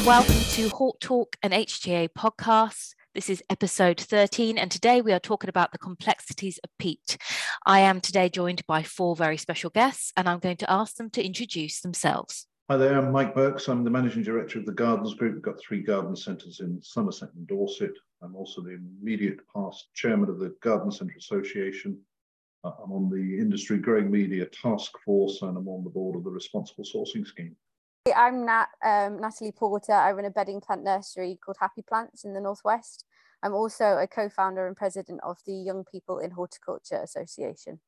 and welcome to Hort Talk and HTA podcast. This is episode 13, and today we are talking about the complexities of peat. I am today joined by four very special guests, and I'm going to ask them to introduce themselves. Hi there, I'm Mike Burks. I'm the managing director of the Gardens Group. We've got three garden centres in Somerset and Dorset. I'm also the immediate past chairman of the Garden Centre Association. Uh, I'm on the Industry Growing Media Task Force, and I'm on the board of the Responsible Sourcing Scheme. I'm Nat, um, Natalie Porter. I run a bedding plant nursery called Happy Plants in the Northwest. I'm also a co founder and president of the Young People in Horticulture Association.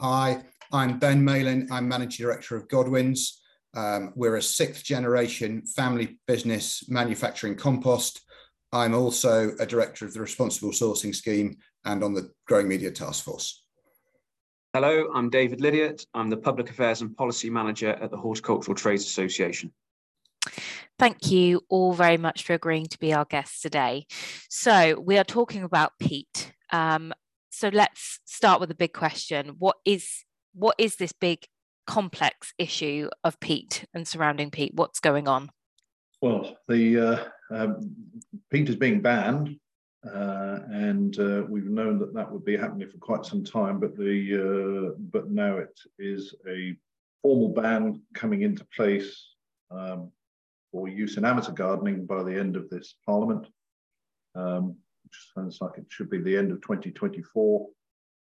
Hi, I'm Ben Malin. I'm managing director of Godwin's. Um, we're a sixth generation family business manufacturing compost. I'm also a director of the Responsible Sourcing Scheme and on the Growing Media Task Force. Hello, I'm David Lydiat. I'm the Public Affairs and Policy Manager at the Horticultural Trades Association. Thank you all very much for agreeing to be our guests today. So, we are talking about peat. Um, so, let's start with a big question. What is what is this big complex issue of peat and surrounding peat? What's going on? Well, the uh, um, peat is being banned uh, and uh, we've known that that would be happening for quite some time, but the uh, but now it is a formal ban coming into place um, for use in amateur gardening by the end of this Parliament, um, which sounds like it should be the end of 2024.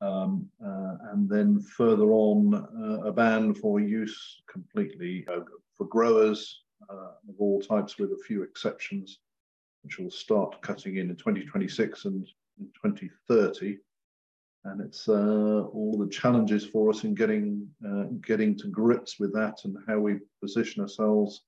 Um, uh, and then further on, uh, a ban for use completely uh, for growers of all types, with a few exceptions which will start cutting in in 2026 and 2030. And it's uh, all the challenges for us in getting uh, getting to grips with that and how we position ourselves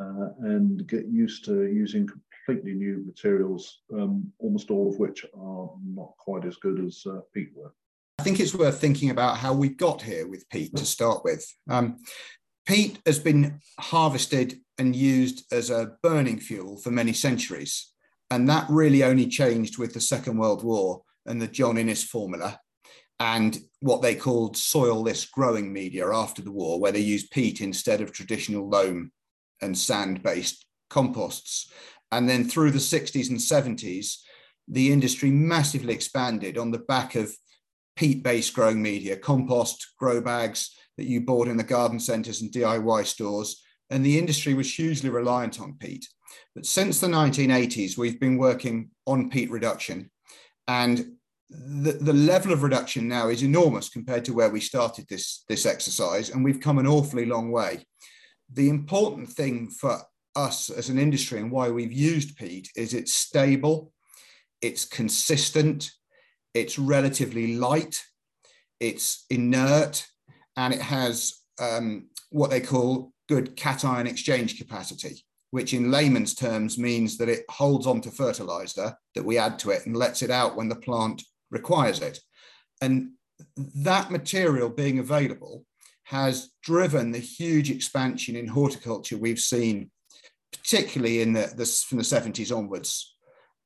uh, and get used to using completely new materials, um, almost all of which are not quite as good as uh, peat were. I think it's worth thinking about how we got here with peat to start with. Um, peat has been harvested and used as a burning fuel for many centuries. And that really only changed with the Second World War and the John Innes formula and what they called soilless growing media after the war, where they used peat instead of traditional loam and sand based composts. And then through the 60s and 70s, the industry massively expanded on the back of peat based growing media, compost, grow bags that you bought in the garden centres and DIY stores, and the industry was hugely reliant on peat. But since the 1980s, we've been working on peat reduction, and the, the level of reduction now is enormous compared to where we started this, this exercise, and we've come an awfully long way. The important thing for us as an industry and why we've used peat is it's stable, it's consistent, it's relatively light, it's inert, and it has um, what they call good cation exchange capacity, which in layman's terms means that it holds on to fertilizer that we add to it and lets it out when the plant requires it. And that material being available has driven the huge expansion in horticulture we've seen, particularly in the, the from the 70s onwards.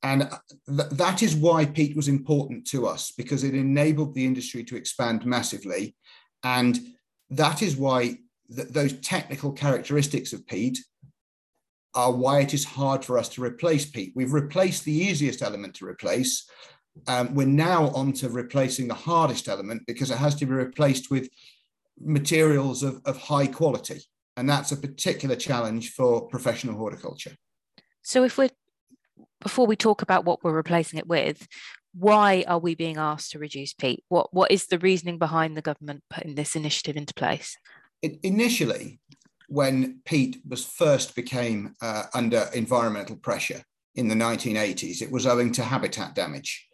And th- that is why peat was important to us because it enabled the industry to expand massively. And that is why th- those technical characteristics of peat are why it is hard for us to replace peat. We've replaced the easiest element to replace. Um, we're now on to replacing the hardest element because it has to be replaced with materials of, of high quality. And that's a particular challenge for professional horticulture. So, if we're before we talk about what we're replacing it with, why are we being asked to reduce peat? What what is the reasoning behind the government putting this initiative into place? It, initially, when peat was first became uh, under environmental pressure in the 1980s, it was owing to habitat damage.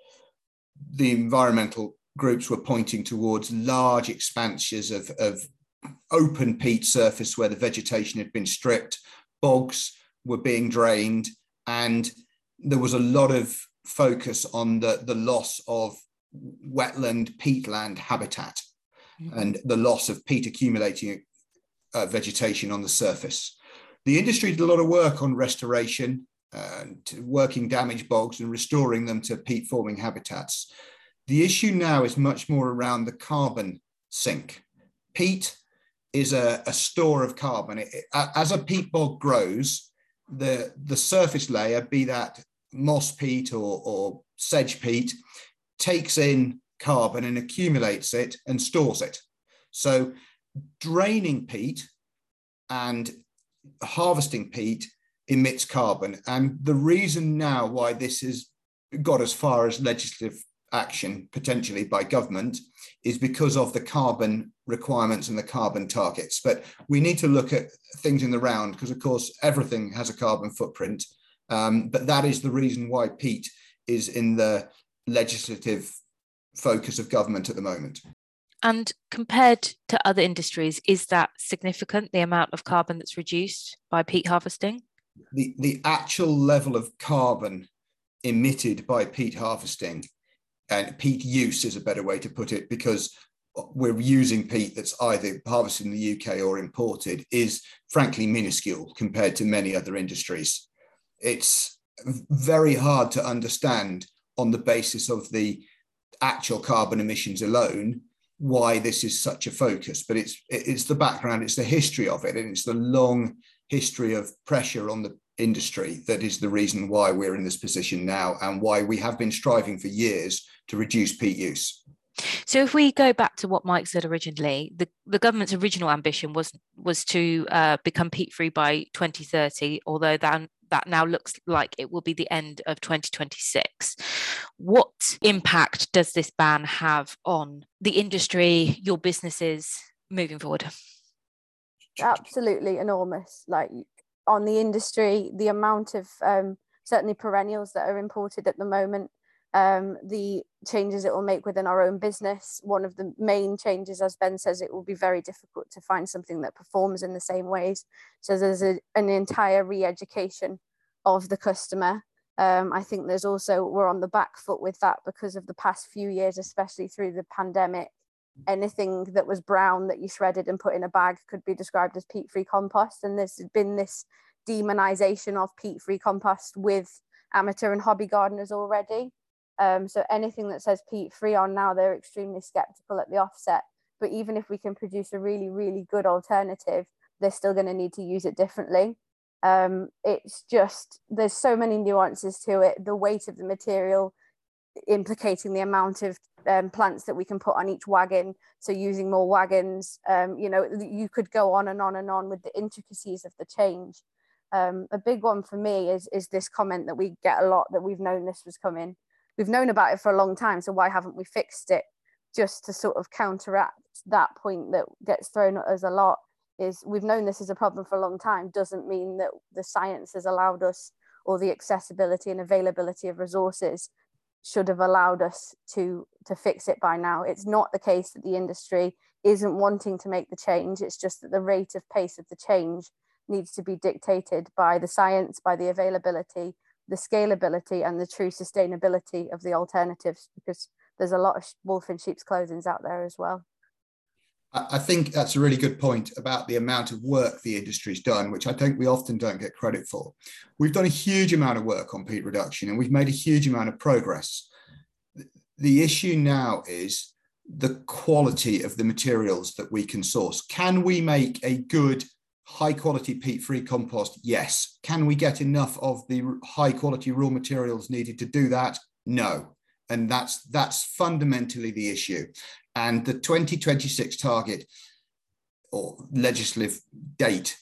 The environmental groups were pointing towards large expanses of, of open peat surface where the vegetation had been stripped, bogs were being drained, and there was a lot of focus on the, the loss of wetland peatland habitat and the loss of peat accumulating uh, vegetation on the surface. The industry did a lot of work on restoration and working damaged bogs and restoring them to peat forming habitats. The issue now is much more around the carbon sink. Peat is a, a store of carbon. It, it, as a peat bog grows the, the surface layer, be that moss peat or, or sedge peat, takes in carbon and accumulates it and stores it. So draining peat and harvesting peat emits carbon. And the reason now why this has got as far as legislative action potentially by government is because of the carbon requirements and the carbon targets. But we need to look at things in the round because, of course, everything has a carbon footprint. Um, but that is the reason why peat is in the legislative focus of government at the moment. And compared to other industries, is that significant, the amount of carbon that's reduced by peat harvesting? The, the actual level of carbon emitted by peat harvesting and peat use is a better way to put it because we're using peat that's either harvested in the UK or imported is frankly minuscule compared to many other industries. It's very hard to understand on the basis of the actual carbon emissions alone why this is such a focus. But it's it's the background it's the history of it and it's the long history of pressure on the industry that is the reason why we're in this position now and why we have been striving for years to reduce peat use. So if we go back to what Mike said originally, the, the government's original ambition was was to uh, become peat free by 2030, although that that now looks like it will be the end of 2026. What impact does this ban have on the industry, your businesses moving forward? Absolutely enormous. Like on the industry, the amount of um, certainly perennials that are imported at the moment um, the changes it will make within our own business. One of the main changes, as Ben says, it will be very difficult to find something that performs in the same ways. So there's a, an entire re-education of the customer. Um, I think there's also, we're on the back foot with that because of the past few years, especially through the pandemic. Anything that was brown that you shredded and put in a bag could be described as peat-free compost. And there's been this demonization of peat-free compost with amateur and hobby gardeners already. Um, so anything that says peat free on now, they're extremely skeptical at the offset. But even if we can produce a really, really good alternative, they're still going to need to use it differently. Um, it's just, there's so many nuances to it. The weight of the material implicating the amount of um, plants that we can put on each wagon. So using more wagons, um, you know, you could go on and on and on with the intricacies of the change. Um, a big one for me is, is this comment that we get a lot that we've known this was coming we've known about it for a long time so why haven't we fixed it? Just to sort of counteract that point that gets thrown at us a lot is we've known this is a problem for a long time doesn't mean that the science has allowed us or the accessibility and availability of resources should have allowed us to to fix it by now. It's not the case that the industry isn't wanting to make the change. It's just that the rate of pace of the change needs to be dictated by the science by the availability the scalability and the true sustainability of the alternatives because there's a lot of wolf in sheep's clothing out there as well. I think that's a really good point about the amount of work the industry's done, which I think we often don't get credit for. We've done a huge amount of work on peat reduction and we've made a huge amount of progress. The issue now is the quality of the materials that we can source. Can we make a good high quality peat free compost? Yes. Can we get enough of the high quality raw materials needed to do that? No. And that's that's fundamentally the issue. And the 2026 target or legislative date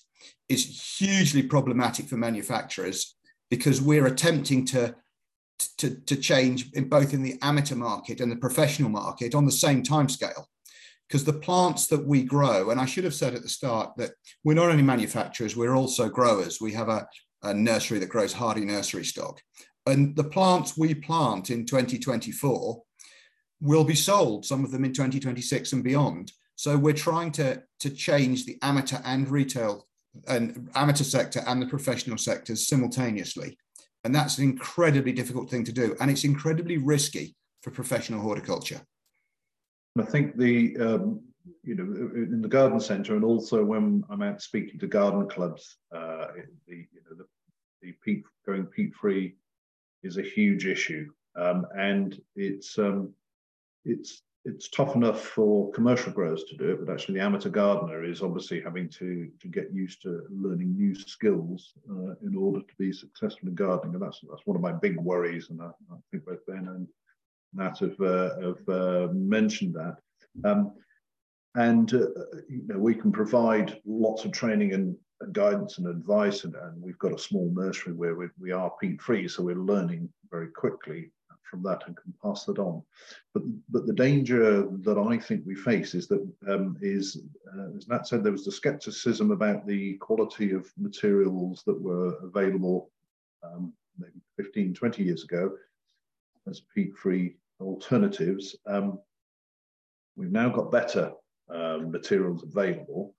is hugely problematic for manufacturers because we're attempting to to, to change in both in the amateur market and the professional market on the same timescale because the plants that we grow, and I should have said at the start that we're not only manufacturers, we're also growers. We have a, a nursery that grows hardy nursery stock. And the plants we plant in 2024 will be sold, some of them in 2026 and beyond. So we're trying to, to change the amateur and retail and amateur sector and the professional sectors simultaneously. And that's an incredibly difficult thing to do. And it's incredibly risky for professional horticulture. I think the um, you know in the garden centre and also when I'm out speaking to garden clubs, uh, the you know the, the peat going peat free is a huge issue, um, and it's um, it's it's tough enough for commercial growers to do it, but actually the amateur gardener is obviously having to, to get used to learning new skills uh, in order to be successful in gardening. And that's, that's one of my big worries. And I, I think both Ben and Nat have, uh, have uh, mentioned that. Um, and uh, you know, we can provide lots of training and, and guidance and advice. And, and, we've got a small nursery where we, we are peat free. So we're learning very quickly from that and can pass that on. But but the danger that I think we face is that um, is uh, as Nat said, there was the skepticism about the quality of materials that were available um, maybe 15, 20 years ago as peat-free alternatives. Um, we've now got better uh, materials available,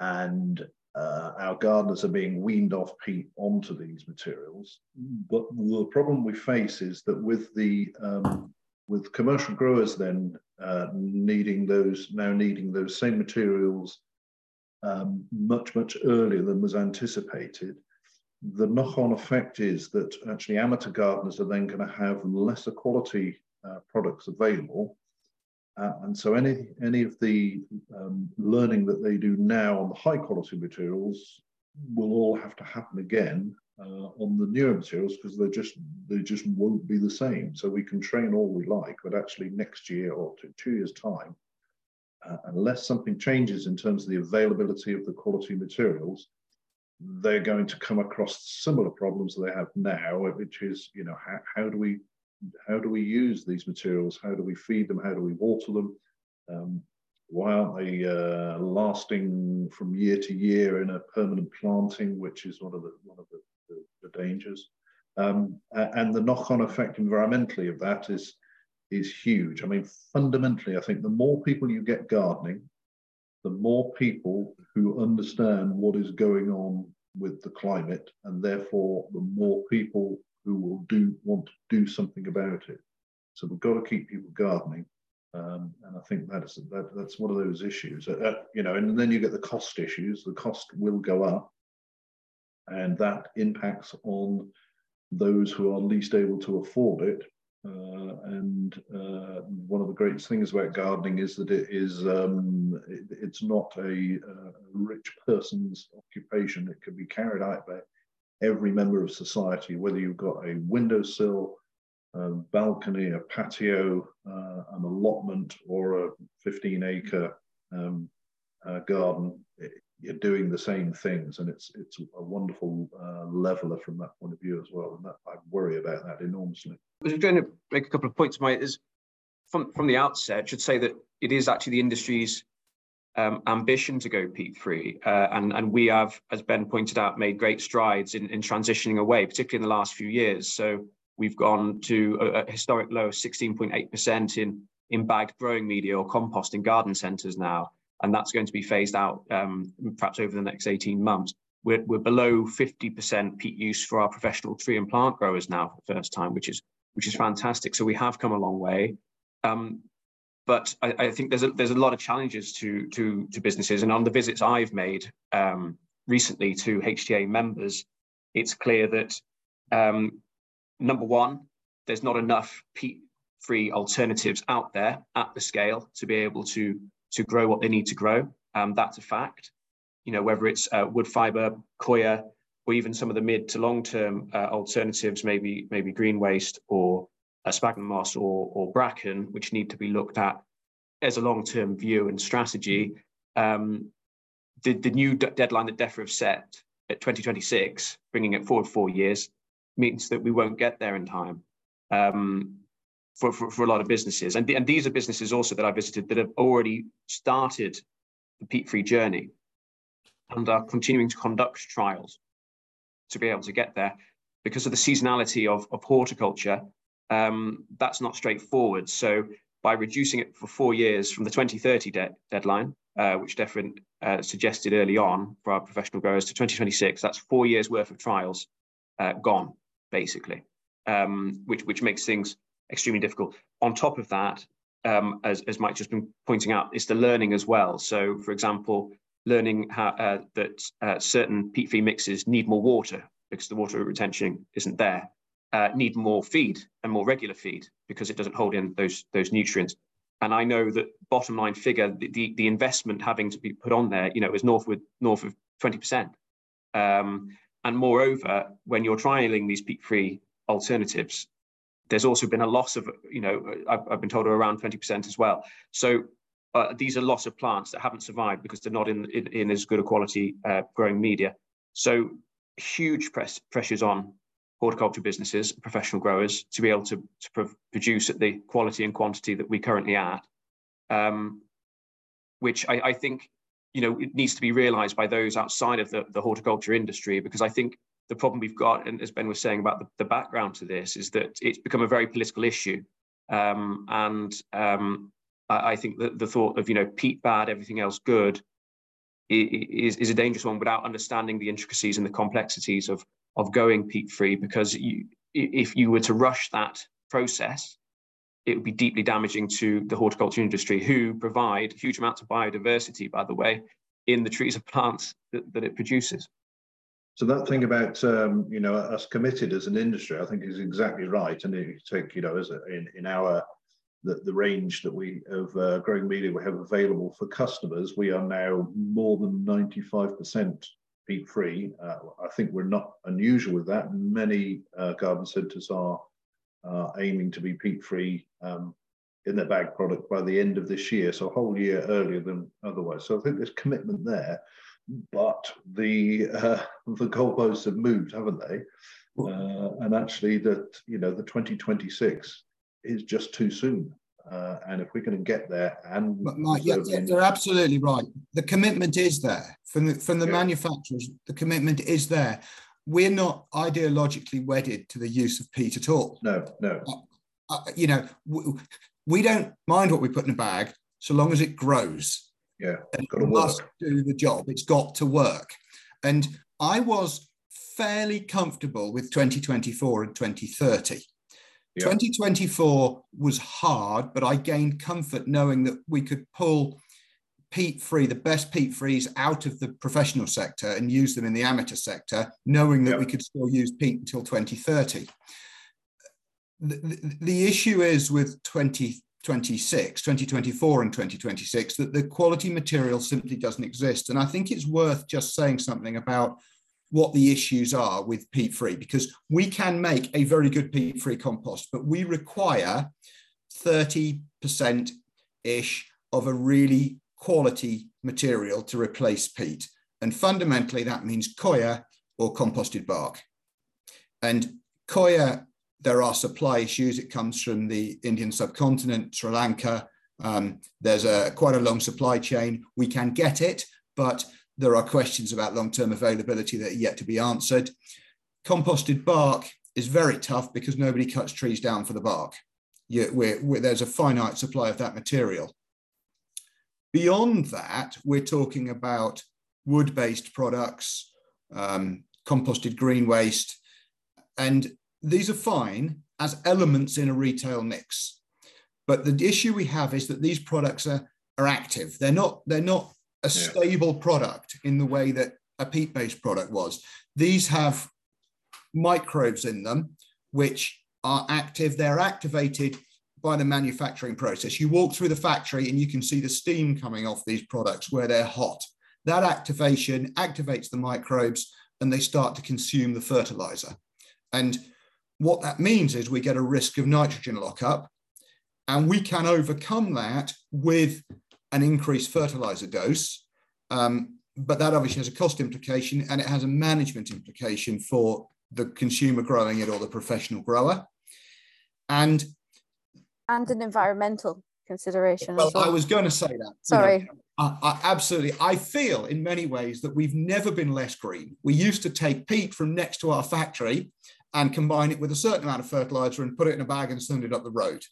and uh, our gardeners are being weaned off peat onto these materials. But the problem we face is that with the um, with commercial growers then uh, needing those now needing those same materials um, much much earlier than was anticipated, the knock-on effect is that actually amateur gardeners are then going to have lesser quality uh, products available uh, and so any, any of the um, learning that they do now on the high quality materials will all have to happen again uh, on the newer materials because they just they just won't be the same. So we can train all we like, but actually next year or two, two years time, uh, unless something changes in terms of the availability of the quality materials, they're going to come across similar problems they have now, which is you know how, how do we how do we use these materials? How do we feed them? How do we water them? Um, why aren't they uh, lasting from year to year in a permanent planting, which is one of the one of the, the, the dangers? Um, and the knock-on effect environmentally of that is is huge. I mean, fundamentally, I think the more people you get gardening, the more people who understand what is going on with the climate, and therefore the more people who will do want to do something about it. So we've got to keep people gardening, um, and I think that's that, that's one of those issues. Uh, you know, and then you get the cost issues. The cost will go up, and that impacts on those who are least able to afford it. Uh, and uh, one of the great things about gardening is that it is um, it, it's not a, a, rich person's occupation. It can be carried out by every member of society, whether you've got a windowsill, a balcony, a patio, uh, an allotment, or a 15 acre um, uh, garden, you're doing the same things. And it's, it's a wonderful uh, leveler from that point of view as well. And that, I worry about that enormously. I was going to make a couple of points, Mike. Is from, from the outset, I should say that it is actually the industry's um, ambition to go peat free. Uh, and, and we have, as Ben pointed out, made great strides in, in transitioning away, particularly in the last few years. So we've gone to a, a historic low of 16.8% in, in bagged growing media or compost in garden centres now. And that's going to be phased out um, perhaps over the next 18 months. We're, we're below 50% peat use for our professional tree and plant growers now for the first time, which is which is fantastic. So we have come a long way. Um, but I, I, think there's a, there's a lot of challenges to, to, to businesses. And on the visits I've made um, recently to HTA members, it's clear that um, number one, there's not enough peat-free alternatives out there at the scale to be able to, to grow what they need to grow. Um, that's a fact. You know, whether it's uh, wood fiber, coir, or even some of the mid to long-term uh, alternatives, maybe maybe green waste or uh, sphagnum moss or, or bracken, which need to be looked at as a long-term view and strategy. Um, the, the new d- deadline that DEFRA have set at 2026, bringing it forward four years, means that we won't get there in time um, for, for, for, a lot of businesses. And, and these are businesses also that I visited that have already started the peat-free journey and are continuing to conduct trials to be able to get there because of the seasonality of, of horticulture um, that's not straightforward. So by reducing it for four years from the 2030 de- deadline, uh, which DEFRA uh, suggested early on for our professional growers to 2026, that's four years worth of trials uh, gone, basically, um, which, which makes things extremely difficult. On top of that, um, as, as Mike just been pointing out, is the learning as well. So, for example, learning how, uh, that uh, certain peat free mixes need more water because the water retention isn't there uh, need more feed and more regular feed because it doesn't hold in those those nutrients. and I know that bottom line figure, the, the, the investment having to be put on there, you know, is north with north of 20%. Um, and moreover, when you're trialing these peat-free alternatives, there's also been a loss of, you know, I've, I've been told around 20% as well. So uh, these are loss of plants that haven't survived because they're not in, in, in as good a quality uh, growing media. So huge press, pressures on horticulture businesses, professional growers, to be able to, to pro produce at the quality and quantity that we currently at, um, which I, I, think you know it needs to be realised by those outside of the, the horticulture industry, because I think the problem we've got, and as Ben was saying about the, the background to this, is that it's become a very political issue, um, and um, I, I, think that the thought of you know peat bad, everything else good, is, is a dangerous one without understanding the intricacies and the complexities of of going peat free because you, if you were to rush that process, it would be deeply damaging to the horticulture industry, who provide huge amounts of biodiversity, by the way, in the trees and plants that, that it produces. So that thing about um, you know us committed as an industry, I think is exactly right. And you take you know as a, in in our the, the range that we of uh, growing media we have available for customers, we are now more than ninety five percent peat free. Uh, I think we're not unusual with that. Many uh, garden centres are aiming to be peat free um, in their bag product by the end of this year, so a whole year earlier than otherwise. So I think there's commitment there, but the uh, the goalposts have moved, haven't they? Uh, and actually, that you know the 2026 is just too soon. Uh, and if we're going to get there and Mike, yeah, they're absolutely right. The commitment is there from the, from the yeah. manufacturers. The commitment is there. We're not ideologically wedded to the use of peat at all. No, no. Uh, uh, you know, we, we, don't mind what we put in a bag so long as it grows. Yeah, it's got to must work. do the job. It's got to work. And I was fairly comfortable with 2024 and 2030 2024 was hard, but I gained comfort knowing that we could pull peat free, the best peat frees out of the professional sector and use them in the amateur sector, knowing that yep. we could still use peat until 2030. The, the, the issue is with 2026, 2024 and 2026 that the quality material simply doesn't exist. And I think it's worth just saying something about what the issues are with peat free because we can make a very good peat free compost, but we require 30% ish of a really quality material to replace peat. And fundamentally, that means coir or composted bark. And coir, there are supply issues. It comes from the Indian subcontinent, Sri Lanka. Um, there's a quite a long supply chain. We can get it, but there are questions about long-term availability that are yet to be answered. Composted bark is very tough because nobody cuts trees down for the bark. You, we're, we're, there's a finite supply of that material. Beyond that, we're talking about wood-based products, um, composted green waste, and these are fine as elements in a retail mix. But the issue we have is that these products are, are active. They're not, they're not a stable product in the way that a peat based product was. These have microbes in them, which are active. They're activated by the manufacturing process. You walk through the factory and you can see the steam coming off these products where they're hot. That activation activates the microbes and they start to consume the fertilizer. And what that means is we get a risk of nitrogen lockup, and we can overcome that with an increased fertilizer dose. Um, but that obviously has a cost implication and it has a management implication for the consumer growing it or the professional grower. And and an environmental consideration. Well, well. I was going to say that. Sorry. You know, I, I, absolutely. I feel in many ways that we've never been less green. We used to take peat from next to our factory and combine it with a certain amount of fertilizer and put it in a bag and send it up the road.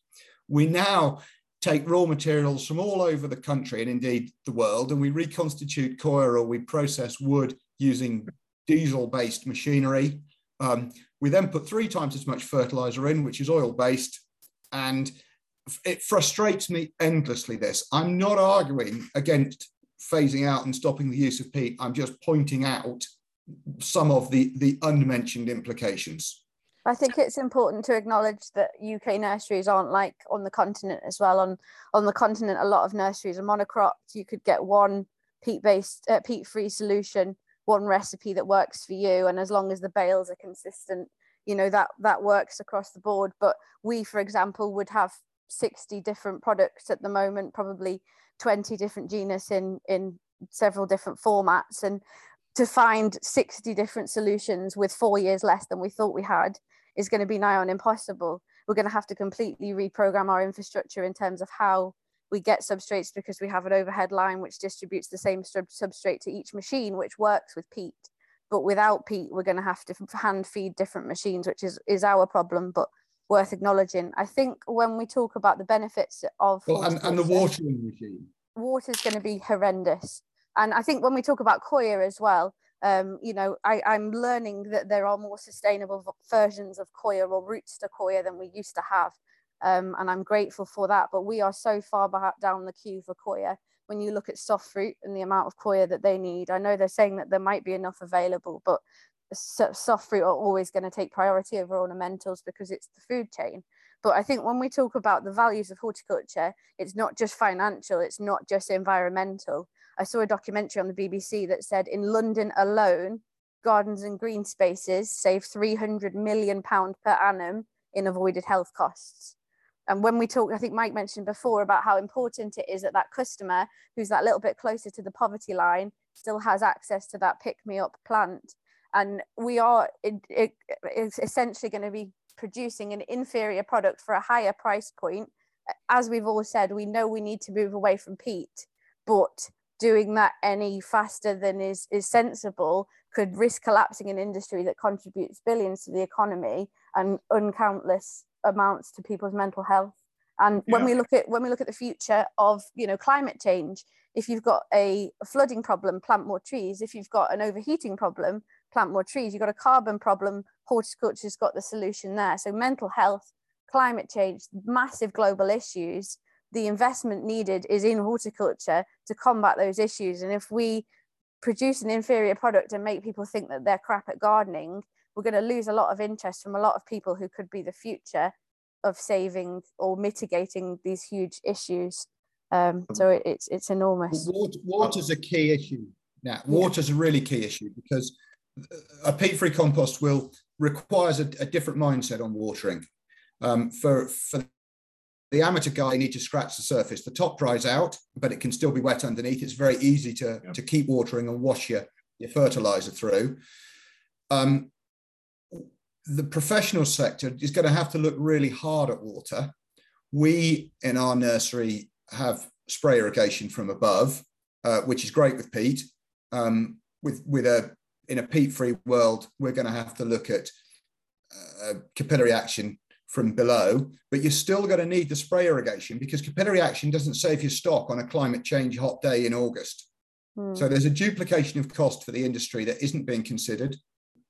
We now take raw materials from all over the country and indeed the world, and we reconstitute coir or we process wood using diesel based machinery. Um, we then put three times as much fertilizer in, which is oil based. And it frustrates me endlessly. This I'm not arguing against phasing out and stopping the use of peat. I'm just pointing out some of the, the unmentioned implications. I think it's important to acknowledge that UK nurseries aren't like on the continent as well. On on the continent, a lot of nurseries are monocropped. You could get one peat-based, uh, peat-free solution, one recipe that works for you, and as long as the bales are consistent, you know that that works across the board. But we, for example, would have 60 different products at the moment, probably 20 different genus in in several different formats, and to find 60 different solutions with four years less than we thought we had is going to be nigh on impossible. We're going to have to completely reprogram our infrastructure in terms of how we get substrates because we have an overhead line which distributes the same substrate to each machine, which works with peat. But without peat, we're going to have to hand feed different machines, which is, is our problem, but worth acknowledging. I think when we talk about the benefits of well, and, and the watering machine, water is going to be horrendous. And I think when we talk about coir as well, um, you know, I, I'm learning that there are more sustainable versions of coir or roots to coir than we used to have. Um, and I'm grateful for that. But we are so far back down the queue for coir. When you look at soft fruit and the amount of coir that they need, I know they're saying that there might be enough available, but soft fruit are always going to take priority over ornamentals because it's the food chain. But I think when we talk about the values of horticulture, it's not just financial, it's not just environmental. I saw a documentary on the BBC that said in London alone, gardens and green spaces save 300 million pound per annum in avoided health costs. And when we talk, I think Mike mentioned before about how important it is that that customer who's that little bit closer to the poverty line still has access to that pick me up plant. And we are it, it, essentially going to be producing an inferior product for a higher price point. As we've all said, we know we need to move away from peat, but doing that any faster than is is sensible could risk collapsing an industry that contributes billions to the economy and uncountless amounts to people's mental health. And yeah. when we look at when we look at the future of you know climate change if you've got a, flooding problem plant more trees. If you've got an overheating problem plant more trees. You've got a carbon problem horticulture's got the solution there. So mental health climate change massive global issues the investment needed is in horticulture to combat those issues. And if we produce an inferior product and make people think that they're crap at gardening, we're going to lose a lot of interest from a lot of people who could be the future of saving or mitigating these huge issues. Um, so it, it's it's enormous. Water, is a key issue. Now, water is a really key issue because a peat-free compost will requires a, a different mindset on watering. Um, for for the amateur guy need to scratch the surface. The top dries out, but it can still be wet underneath. It's very easy to, to keep watering and wash your, your fertilizer through. Um, the professional sector is going to have to look really hard at water. We in our nursery have spray irrigation from above, uh, which is great with peat. Um, with with a in a peat-free world, we're going to have to look at uh, capillary action from below, but you're still going to need the spray irrigation because capillary action doesn't save your stock on a climate change hot day in August. Mm. So there's a duplication of cost for the industry that isn't being considered.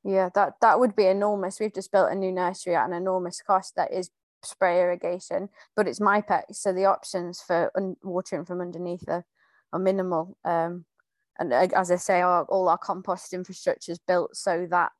Yeah, that that would be enormous. We've just built a new nursery at an enormous cost that is spray irrigation, but it's Mypex, so the options for un- watering from underneath are, are minimal. Um, and as I say, our, all our compost infrastructure is built so that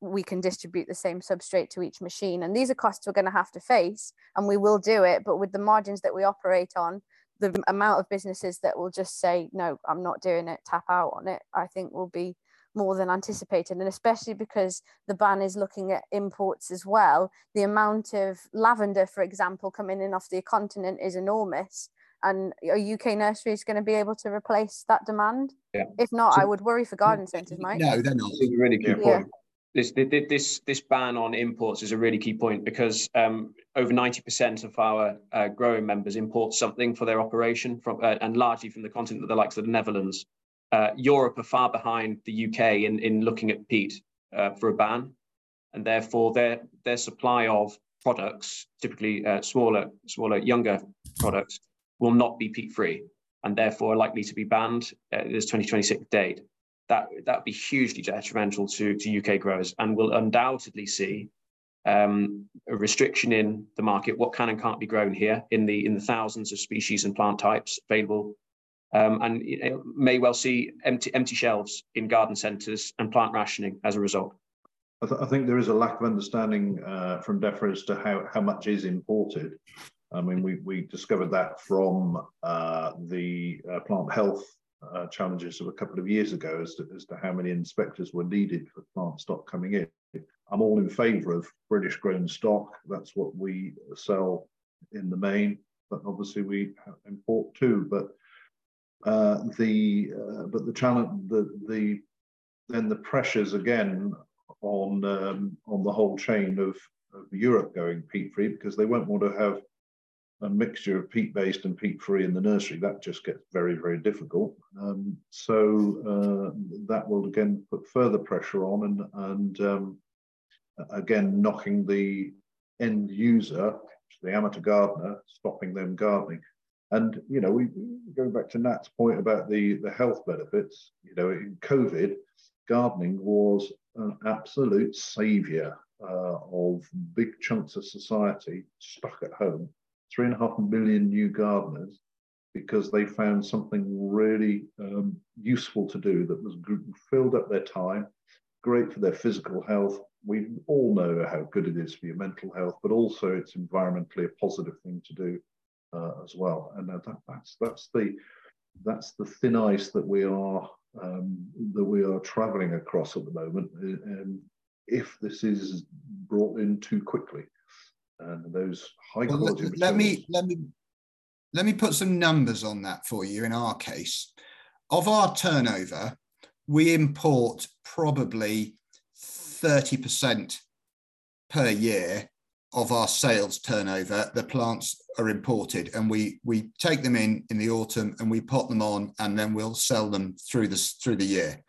we can distribute the same substrate to each machine. And these are costs we're going to have to face, and we will do it. But with the margins that we operate on, the amount of businesses that will just say, no, I'm not doing it, tap out on it, I think will be more than anticipated. And especially because the ban is looking at imports as well, the amount of lavender, for example, coming in off the continent is enormous. And a UK nursery is going to be able to replace that demand? Yeah. If not, so, I would worry for garden centres, Mike. No, they're not. really good point this this this ban on imports is a really key point because um, over 90% of our uh, growing members import something for their operation from uh, and largely from the continent of the likes of the Netherlands. Uh, Europe are far behind the UK in, in looking at peat uh, for a ban, and therefore their their supply of products, typically uh, smaller smaller younger products, will not be peat free and therefore are likely to be banned at this 2026 date that that would be hugely detrimental to, to UK growers and will undoubtedly see um, a restriction in the market, what can and can't be grown here in the in the thousands of species and plant types available, um, and may well see empty empty shelves in garden centres and plant rationing as a result. I, th I, think there is a lack of understanding uh, from DEFRA as to how, how much is imported. I mean, we, we discovered that from uh, the uh, plant health uh, challenges of a couple of years ago as to, as to how many inspectors were needed for plant stock coming in. I'm all in favour of British grown stock. That's what we sell in the main, but obviously we import too. But uh, the uh, but the challenge the the then the pressures again on um, on the whole chain of, of Europe going peat free because they won't want to have a mixture of peat based and peat free in the nursery. That just gets very very difficult. Um, so uh, that will again put further pressure on and and um, again knocking the end user, the amateur gardener, stopping them gardening. And you know, we going back to Nat's point about the the health benefits. You know, in COVID, gardening was an absolute saviour uh, of big chunks of society stuck at home. Three and a half million new gardeners because they found something really um, useful to do that was filled up their time, great for their physical health. We all know how good it is for your mental health, but also it's environmentally a positive thing to do uh, as well. And that, that's that's the that's the thin ice that we are um, that we are travelling across at the moment. If this is brought in too quickly, and those high well, quality. Let, let me let me let me put some numbers on that for you. In our case, of our turnover, we import probably thirty percent per year of our sales turnover, the plants are imported and we we take them in in the autumn and we pot them on and then we'll sell them through this through the year.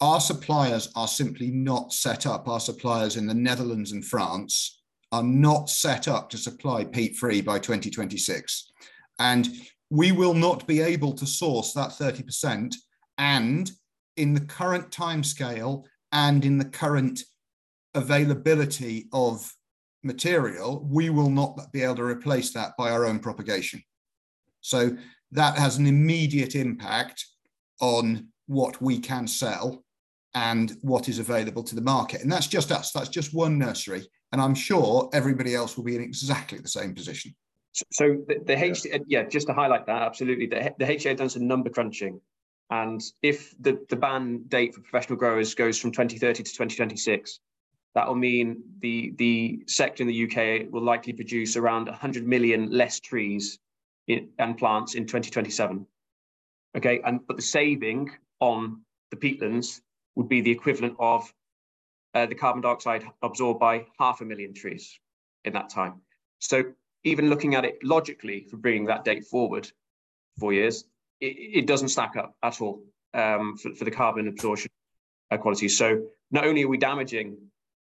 Our suppliers are simply not set up. Our suppliers in the Netherlands and France are not set up to supply peat free by 2026. And we will not be able to source that 30% and in the current timescale and in the current availability of material, we will not be able to replace that by our own propagation. So that has an immediate impact on what we can sell and what is available to the market. And that's just us, that's just one nursery. And I'm sure everybody else will be in exactly the same position. So the, the HTA, uh, yeah, just to highlight that, absolutely. The, the HTA done some number crunching. And if the, the ban date for professional growers goes from 2030 to 2026, that will mean the, the sector in the UK will likely produce around 100 million less trees in, and plants in 2027. Okay, and but the saving on the peatlands would be the equivalent of uh, the carbon dioxide absorbed by half a million trees in that time. So even looking at it logically for bringing that date forward four years, it, it doesn't stack up at all um, for, for the carbon absorption uh, quality. So not only are we damaging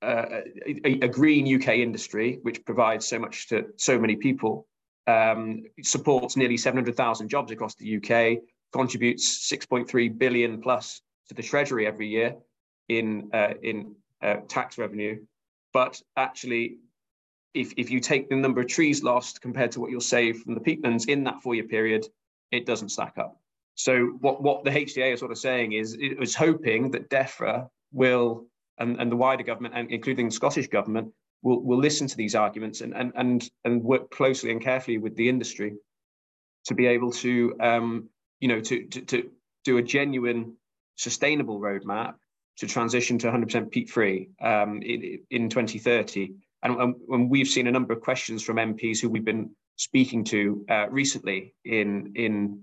uh, a, a, green UK industry, which provides so much to so many people, um, supports nearly 700,000 jobs across the UK, contributes 6.3 billion plus to the treasury every year in uh, in uh, tax revenue. But actually, if, if you take the number of trees lost compared to what you'll save from the peatlands in that four-year period, it doesn't stack up. So what, what the HTA is sort of saying is it was hoping that DEFRA will and, and the wider government, and including the Scottish government, will, will listen to these arguments and, and, and, and work closely and carefully with the industry to be able to, um, you know, to, to, to do a genuine, sustainable roadmap to transition to 100% peat free um, in, in 2030. And, we've seen a number of questions from MPs who we've been speaking to uh, recently in, in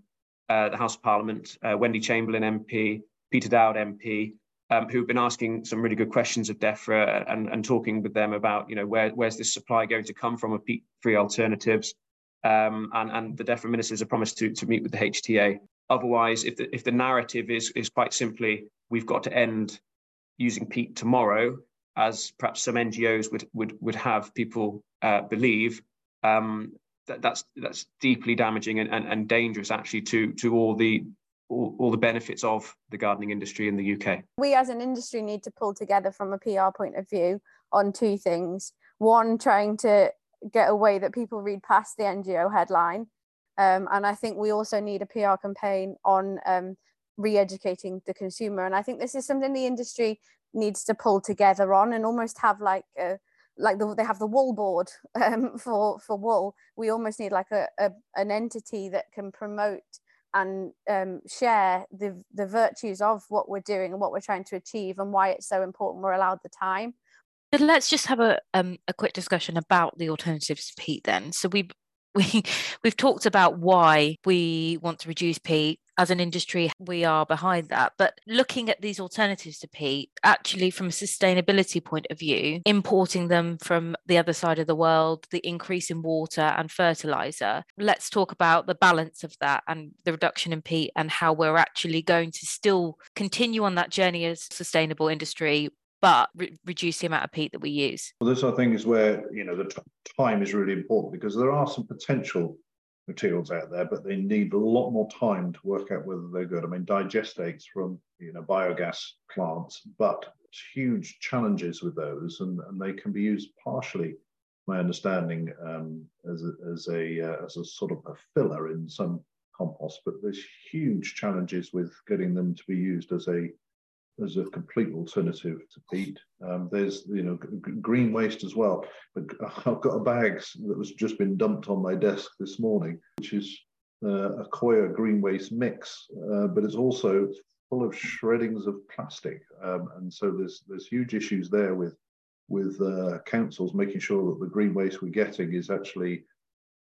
uh, the House of Parliament, uh, Wendy Chamberlain MP, Peter Dowd MP, um, who've been asking some really good questions of DEFRA and, and talking with them about, you know, where, where's this supply going to come from of peat-free alternatives. Um, and, and the DEFRA ministers have promised to, to meet with the HTA. Otherwise, if the, if the narrative is, is quite simply, we've got to end using peat tomorrow, as perhaps some NGOs would, would, would have people uh, believe, um, that, that's, that's deeply damaging and, and, and dangerous actually to, to all the all, all, the benefits of the gardening industry in the UK. We as an industry need to pull together from a PR point of view on two things. One, trying to get a way that people read past the NGO headline. Um, and I think we also need a PR campaign on um, re-educating the consumer. And I think this is something the industry needs to pull together on and almost have like a like the, they have the wool board um, for for wool. We almost need like a, a an entity that can promote and um, share the the virtues of what we're doing and what we're trying to achieve and why it's so important we're allowed the time. But let's just have a um, a quick discussion about the alternatives to peat then. So we we we've talked about why we want to reduce peat as an industry we are behind that but looking at these alternatives to peat actually from a sustainability point of view importing them from the other side of the world the increase in water and fertilizer let's talk about the balance of that and the reduction in peat and how we're actually going to still continue on that journey as sustainable industry but re- reduce the amount of peat that we use. Well, this I think is where you know the t- time is really important because there are some potential materials out there, but they need a lot more time to work out whether they're good. I mean, digestates from you know biogas plants, but huge challenges with those, and, and they can be used partially. My understanding um, as a, as a uh, as a sort of a filler in some compost, but there's huge challenges with getting them to be used as a as a complete alternative to peat. Um, there's you know green waste as well. I've got a bag that was just been dumped on my desk this morning, which is uh, a Accoya green waste mix, uh, but it's also full of shreddings of plastic, um, and so there's there's huge issues there with with uh, councils making sure that the green waste we're getting is actually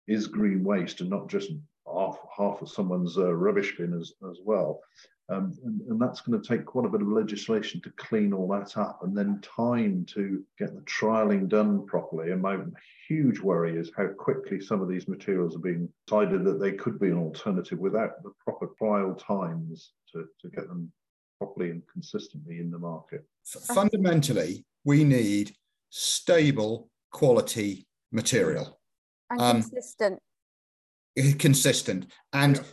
is green waste and not just half half of someone's uh, rubbish bin as as well. Um, and, and, that's going to take quite a bit of legislation to clean all that up and then time to get the trialing done properly. And my huge worry is how quickly some of these materials are being decided that they could be an alternative without the proper trial times to, to get them properly and consistently in the market. Fundamentally, we need stable quality material. And um, consistent. Consistent. And yeah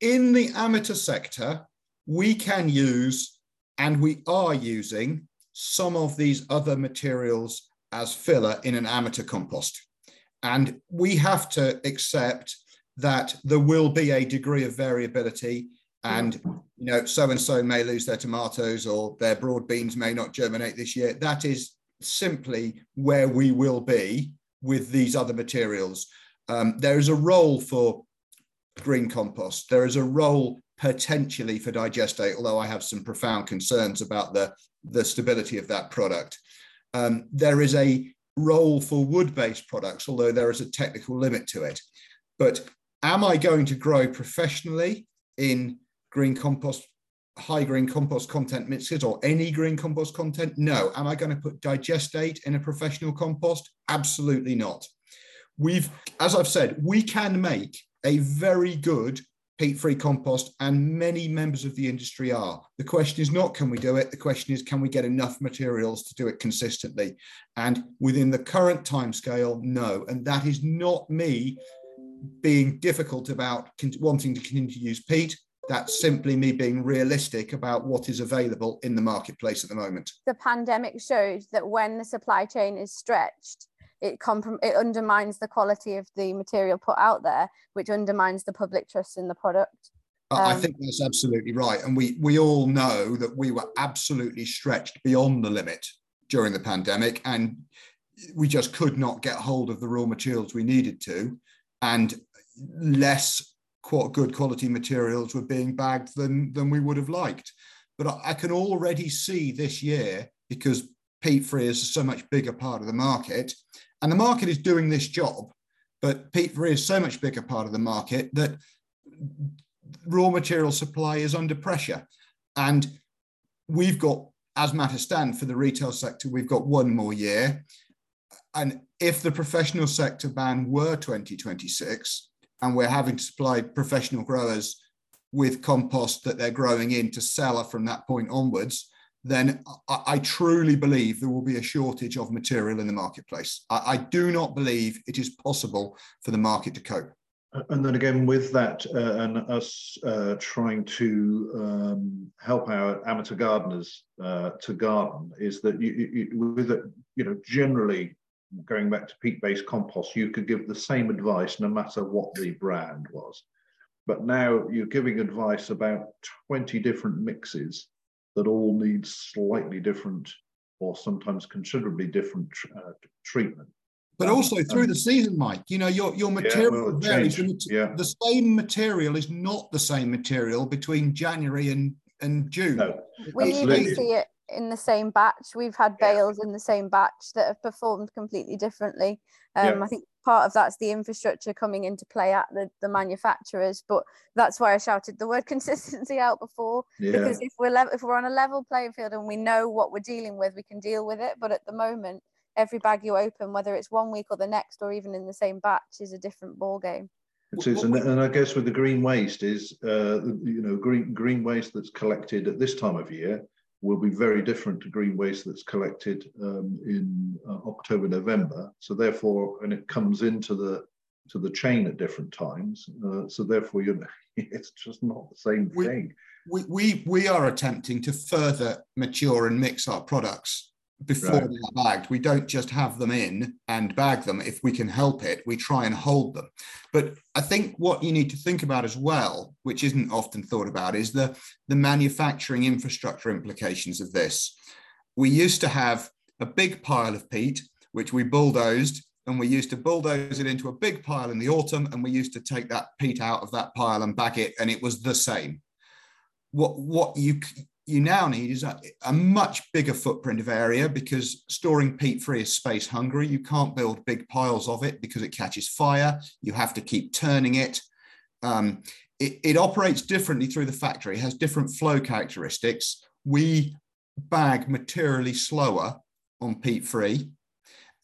in the amateur sector, we can use and we are using some of these other materials as filler in an amateur compost. And we have to accept that there will be a degree of variability and you know so and so may lose their tomatoes or their broad beans may not germinate this year that is simply where we will be with these other materials um, there is a role for green compost. There is a role potentially for digestate, although I have some profound concerns about the, the stability of that product. Um, there is a role for wood-based products, although there is a technical limit to it. But am I going to grow professionally in green compost, high green compost content mixes or any green compost content? No. Am I going to put digestate in a professional compost? Absolutely not. We've, as I've said, we can make a very good peat-free compost and many members of the industry are. The question is not can we do it, the question is can we get enough materials to do it consistently? And within the current timescale, no. And that is not me being difficult about wanting to continue to use peat. That's simply me being realistic about what is available in the marketplace at the moment. The pandemic showed that when the supply chain is stretched, it comprom- it undermines the quality of the material put out there, which undermines the public trust in the product. Um, I think that's absolutely right, and we we all know that we were absolutely stretched beyond the limit during the pandemic, and we just could not get hold of the raw materials we needed to, and less good quality materials were being bagged than than we would have liked. But I, I can already see this year because peat free is a so much bigger part of the market and the market is doing this job, but peat-free is so much bigger part of the market that raw material supply is under pressure. And we've got, as matters stand for the retail sector, we've got one more year. And if the professional sector ban were 2026, and we're having to supply professional growers with compost that they're growing in to sell from that point onwards, then I, I, truly believe there will be a shortage of material in the marketplace. I, I, do not believe it is possible for the market to cope. And then again, with that, uh, and us uh, trying to um, help our amateur gardeners uh, to garden, is that you, you, with it, you know, generally going back to peat-based compost, you could give the same advice no matter what the brand was. but now you're giving advice about 20 different mixes that all need slightly different or sometimes considerably different uh, treatment. But also through the season, Mike, you know, your, your material yeah, varies. The, yeah. the same material is not the same material between January and, and June. No, we absolutely. even see it in the same batch. We've had bales yeah. in the same batch that have performed completely differently. Um, yeah. I think part of that's the infrastructure coming into play at the, the manufacturers, but that's why I shouted the word consistency out before. Yeah. Because if we're level, if we're on a level playing field and we know what we're dealing with, we can deal with it. But at the moment, every bag you open, whether it's one week or the next, or even in the same batch, is a different ball game. It is, and, and I guess with the green waste is, uh, you know, green green waste that's collected at this time of year will be very different to green waste that's collected um, in uh, October, November. So therefore, and it comes into the to the chain at different times. Uh, so therefore, you know, it's just not the same we, thing. We, we, we are attempting to further mature and mix our products before right. they're bagged. We don't just have them in and bag them. If we can help it, we try and hold them. But I think what you need to think about as well, which isn't often thought about, is the, the manufacturing infrastructure implications of this. We used to have a big pile of peat, which we bulldozed, and we used to bulldoze it into a big pile in the autumn, and we used to take that peat out of that pile and bag it, and it was the same. What, what you you now need is a, a, much bigger footprint of area because storing peat free is space hungry. You can't build big piles of it because it catches fire. You have to keep turning it. Um, it, it operates differently through the factory, has different flow characteristics. We bag materially slower on peat free.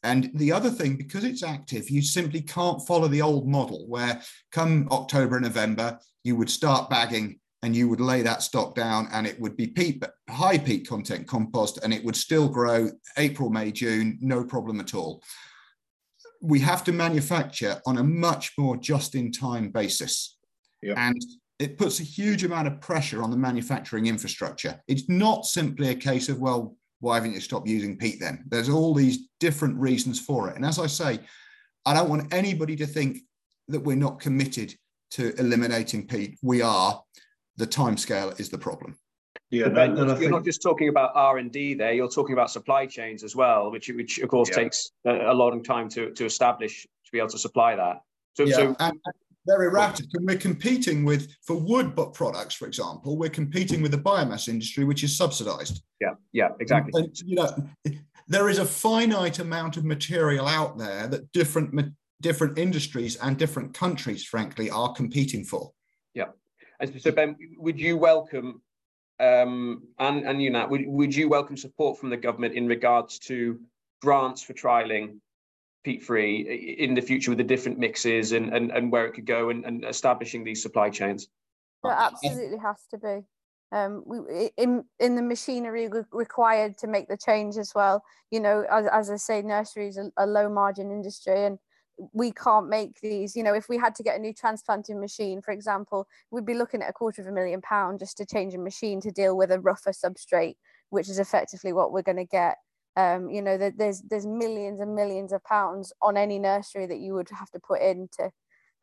And the other thing, because it's active, you simply can't follow the old model where come October November, you would start bagging and you would lay that stock down and it would be peat, high peat content compost and it would still grow April, May, June, no problem at all. We have to manufacture on a much more just in time basis. Yep. And it puts a huge amount of pressure on the manufacturing infrastructure. It's not simply a case of, well, why haven't you stopped using peat then? There's all these different reasons for it. And as I say, I don't want anybody to think that we're not committed to eliminating peat. We are the timescale is the problem. Yeah, ben, you're think... not just talking about R and D there. You're talking about supply chains as well, which which of course yeah. takes a, a, long time to to establish to be able to supply that. So, yeah. so and they're erratic, and we're competing with for wood but products, for example, we're competing with the biomass industry, which is subsidised. Yeah, yeah, exactly. And, and, you know, there is a finite amount of material out there that different different industries and different countries, frankly, are competing for. Yeah. And so, Ben, would you welcome, um, and, and you, Nat, would, would you welcome support from the government in regards to grants for trialing peat free in the future with the different mixes and, and, and where it could go and, and establishing these supply chains? There absolutely has to be. Um, we, in in the machinery required to make the change as well. You know, as, as I say, nursery is a, a low margin industry, and we can't make these you know if we had to get a new transplanting machine for example we'd be looking at a quarter of a million pound just to change a machine to deal with a rougher substrate which is effectively what we're going to get. Um, you know there's there's millions and millions of pounds on any nursery that you would have to put into.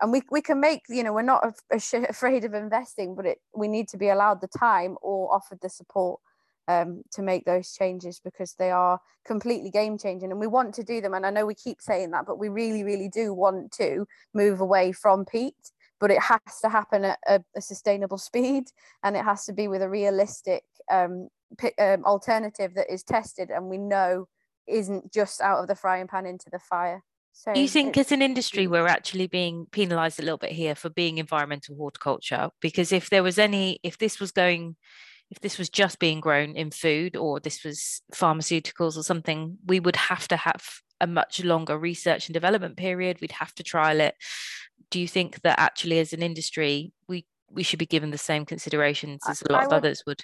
And we, we can make you know we're not afraid of investing but it we need to be allowed the time or offered the support um, to make those changes because they are completely game changing and we want to do them and i know we keep saying that but we really really do want to move away from peat but it has to happen at a, a sustainable speed and it has to be with a realistic um, p- um, alternative that is tested and we know isn't just out of the frying pan into the fire. So do you think as an industry we're actually being penalized a little bit here for being environmental horticulture? Because if there was any if this was going if this was just being grown in food or this was pharmaceuticals or something, we would have to have a much longer research and development period. We'd have to trial it. Do you think that actually, as an industry, we we should be given the same considerations as a lot of others would?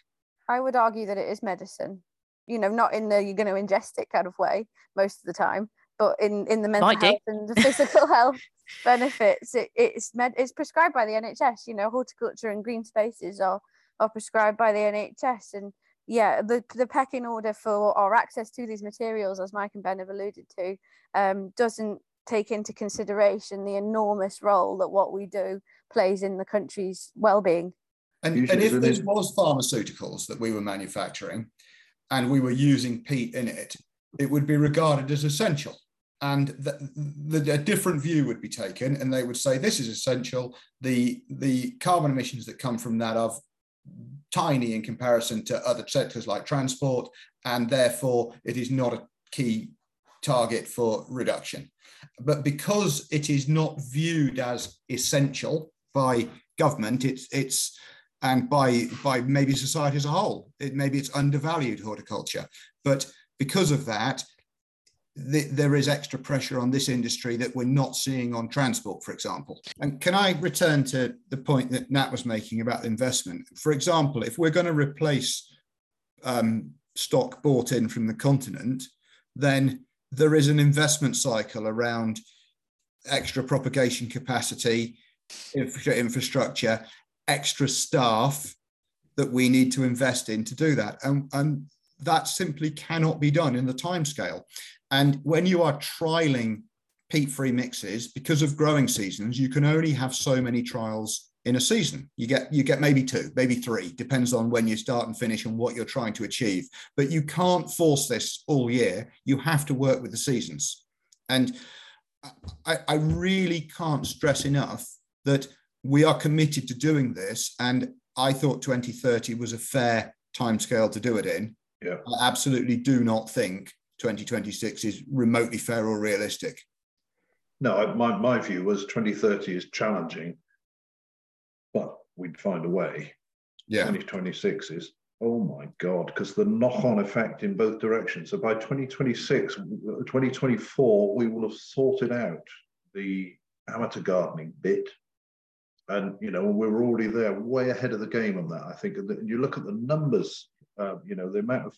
I would argue that it is medicine. You know, not in the you're going to ingest it kind of way most of the time, but in in the mental Might health do. and the physical health benefits. It, it's med, it's prescribed by the NHS. You know, horticulture and green spaces are are prescribed by the NHS. And yeah, the, the pecking order for our access to these materials, as Mike and Ben have alluded to, um, doesn't take into consideration the enormous role that what we do plays in the country's well-being. And, and if this was pharmaceuticals that we were manufacturing and we were using peat in it, it would be regarded as essential. And the, the, a different view would be taken, and they would say this is essential. The, the carbon emissions that come from that are tiny in comparison to other sectors like transport, and therefore it is not a key target for reduction. But because it is not viewed as essential by government, it's it's and by by maybe society as a whole, it maybe it's undervalued horticulture. But because of that, the, there is extra pressure on this industry that we're not seeing on transport, for example. And can I return to the point that Nat was making about investment? For example, if we're going to replace um, stock bought in from the continent, then there is an investment cycle around extra propagation capacity, infrastructure, extra staff that we need to invest in to do that. And, and that simply cannot be done in the time scale. And when you are trialing peat-free mixes, because of growing seasons, you can only have so many trials in a season. You get you get maybe two, maybe three, depends on when you start and finish and what you're trying to achieve. But you can't force this all year. You have to work with the seasons. And I, I really can't stress enough that we are committed to doing this. And I thought 2030 was a fair timescale to do it in. Yeah. I absolutely do not think 2026 is remotely fair or realistic. No, my, my view was 2030 is challenging but we'd find a way. Yeah. 2026 is, oh my God, because the knock on effect in both directions. So by 2026, 2024, we will have sorted out the amateur gardening bit. And, you know, we're already there, way ahead of the game on that. I think and you look at the numbers, uh, you know, the amount of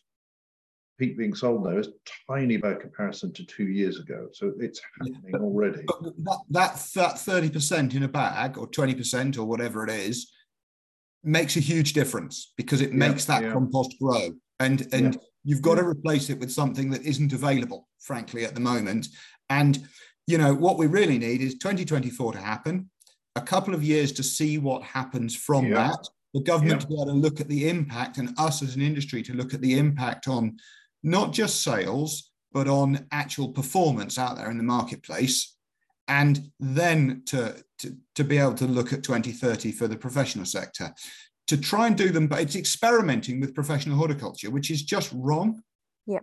peat being sold now is tiny by comparison to two years ago. So it's happening yeah, already. But that, that, 30% in a bag or 20% or whatever it is makes a huge difference because it makes yeah, that yeah. compost grow. And, and you've got to replace it with something that isn't available, frankly, at the moment. And, you know, what we really need is 2024 to happen, a couple of years to see what happens from that the government to be able to look at the impact and us as an industry to look at the impact on not just sales, but on actual performance out there in the marketplace. And then to, to, to be able to look at 2030 for the professional sector, to try and do them, but it's experimenting with professional horticulture, which is just wrong. Yeah.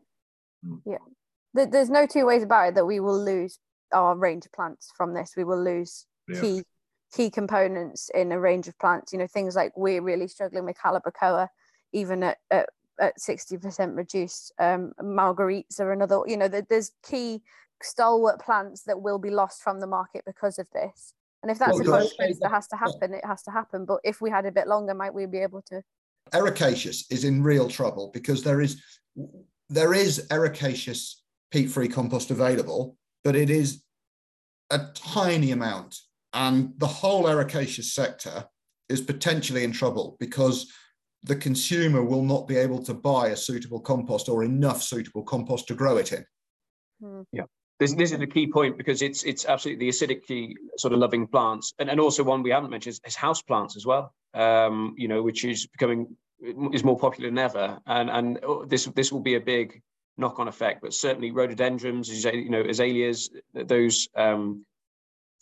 Hmm. Yeah. There's no two ways about it that we will lose our range of plants from this. We will lose yeah. key key components in a range of plants. You know, things like we're really struggling with Calibrachoa, even at, at at 60% reduced. Um, marguerites are another, you know, there's key stalwart plants that will be lost from the market because of this. And if that's well, a consequence that has to happen, it has to happen. But if we had a bit longer, might we be able to? Ericaceous is in real trouble because there is there is ericaceous peat-free compost available, but it is a tiny amount, and the whole ericaceous sector is potentially in trouble because the consumer will not be able to buy a suitable compost or enough suitable compost to grow it in. Hmm. Yeah. This, this is a key point because it's it's absolutely the acidity sort of loving plants and, and also one we haven't mentioned is, is house plants as well um, you know which is becoming is more popular than ever and and this this will be a big knock-on effect but certainly rhododendrons you know azaleas those um,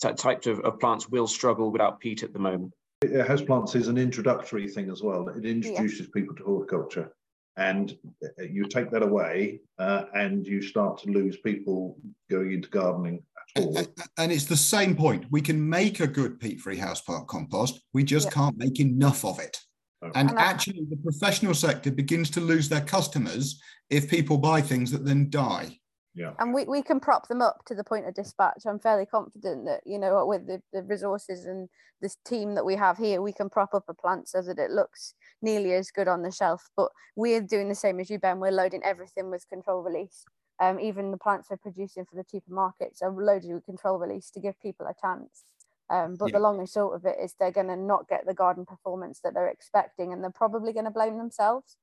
types of, of plants will struggle without peat at the moment houseplants is an introductory thing as well. It introduces yeah. people to horticulture, and uh, you take that away, uh, and you start to lose people going into gardening at all. And it's the same point. We can make a good peat-free houseplant compost. We just yeah. can't make enough of it. And, and actually, the professional sector begins to lose their customers if people buy things that then die yeah. And we, we can prop them up to the point of dispatch. I'm fairly confident that you know with the, the resources and this team that we have here we can prop up a plant so that it looks nearly as good on the shelf. But we're doing the same as you ben. We're loading everything with control release. Um, even the plants we're producing for the cheaper markets are loaded with control release to give people a chance. Um, but yeah. the long and short of it is they're going to not get the garden performance that they're expecting and they're probably going to blame themselves.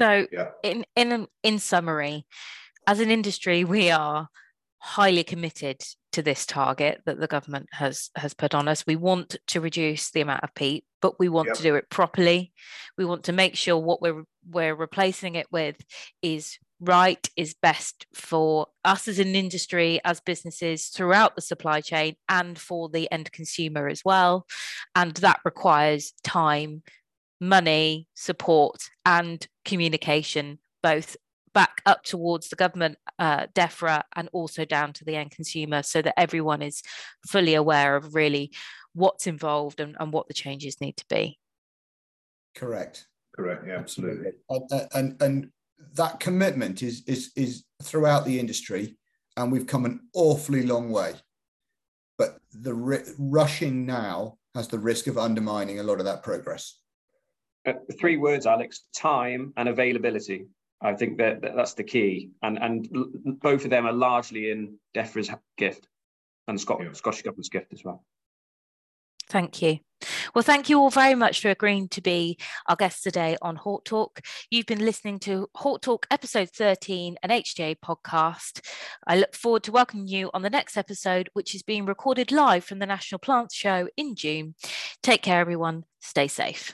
So yeah. in in in summary as an industry, we are highly committed to this target that the government has has put on us. We want to reduce the amount of peat, but we want yep. to do it properly. We want to make sure what we're we're replacing it with is right is best for us as an industry as businesses throughout the supply chain and for the end consumer as well and that requires time money support and communication both back up towards the government uh, DEFRA and also down to the end consumer so that everyone is fully aware of really what's involved and, and what the changes need to be. Correct. Correct. Yeah, absolutely. And, and, and that commitment is, is, is throughout the industry and we've come an awfully long way. But the rushing now has the risk of undermining a lot of that progress. Uh, three words, Alex: time and availability. I think that, that that's the key, and and both of them are largely in DEFRA's gift and Scott, yeah. Scottish Government's gift as well. Thank you. Well, thank you all very much for agreeing to be our guests today on Hort-Talk. You've been listening to Hort-Talk episode 13, an HTA podcast. I look forward to welcoming you on the next episode, which is being recorded live from the National Plants Show in June. Take care, everyone. Stay safe.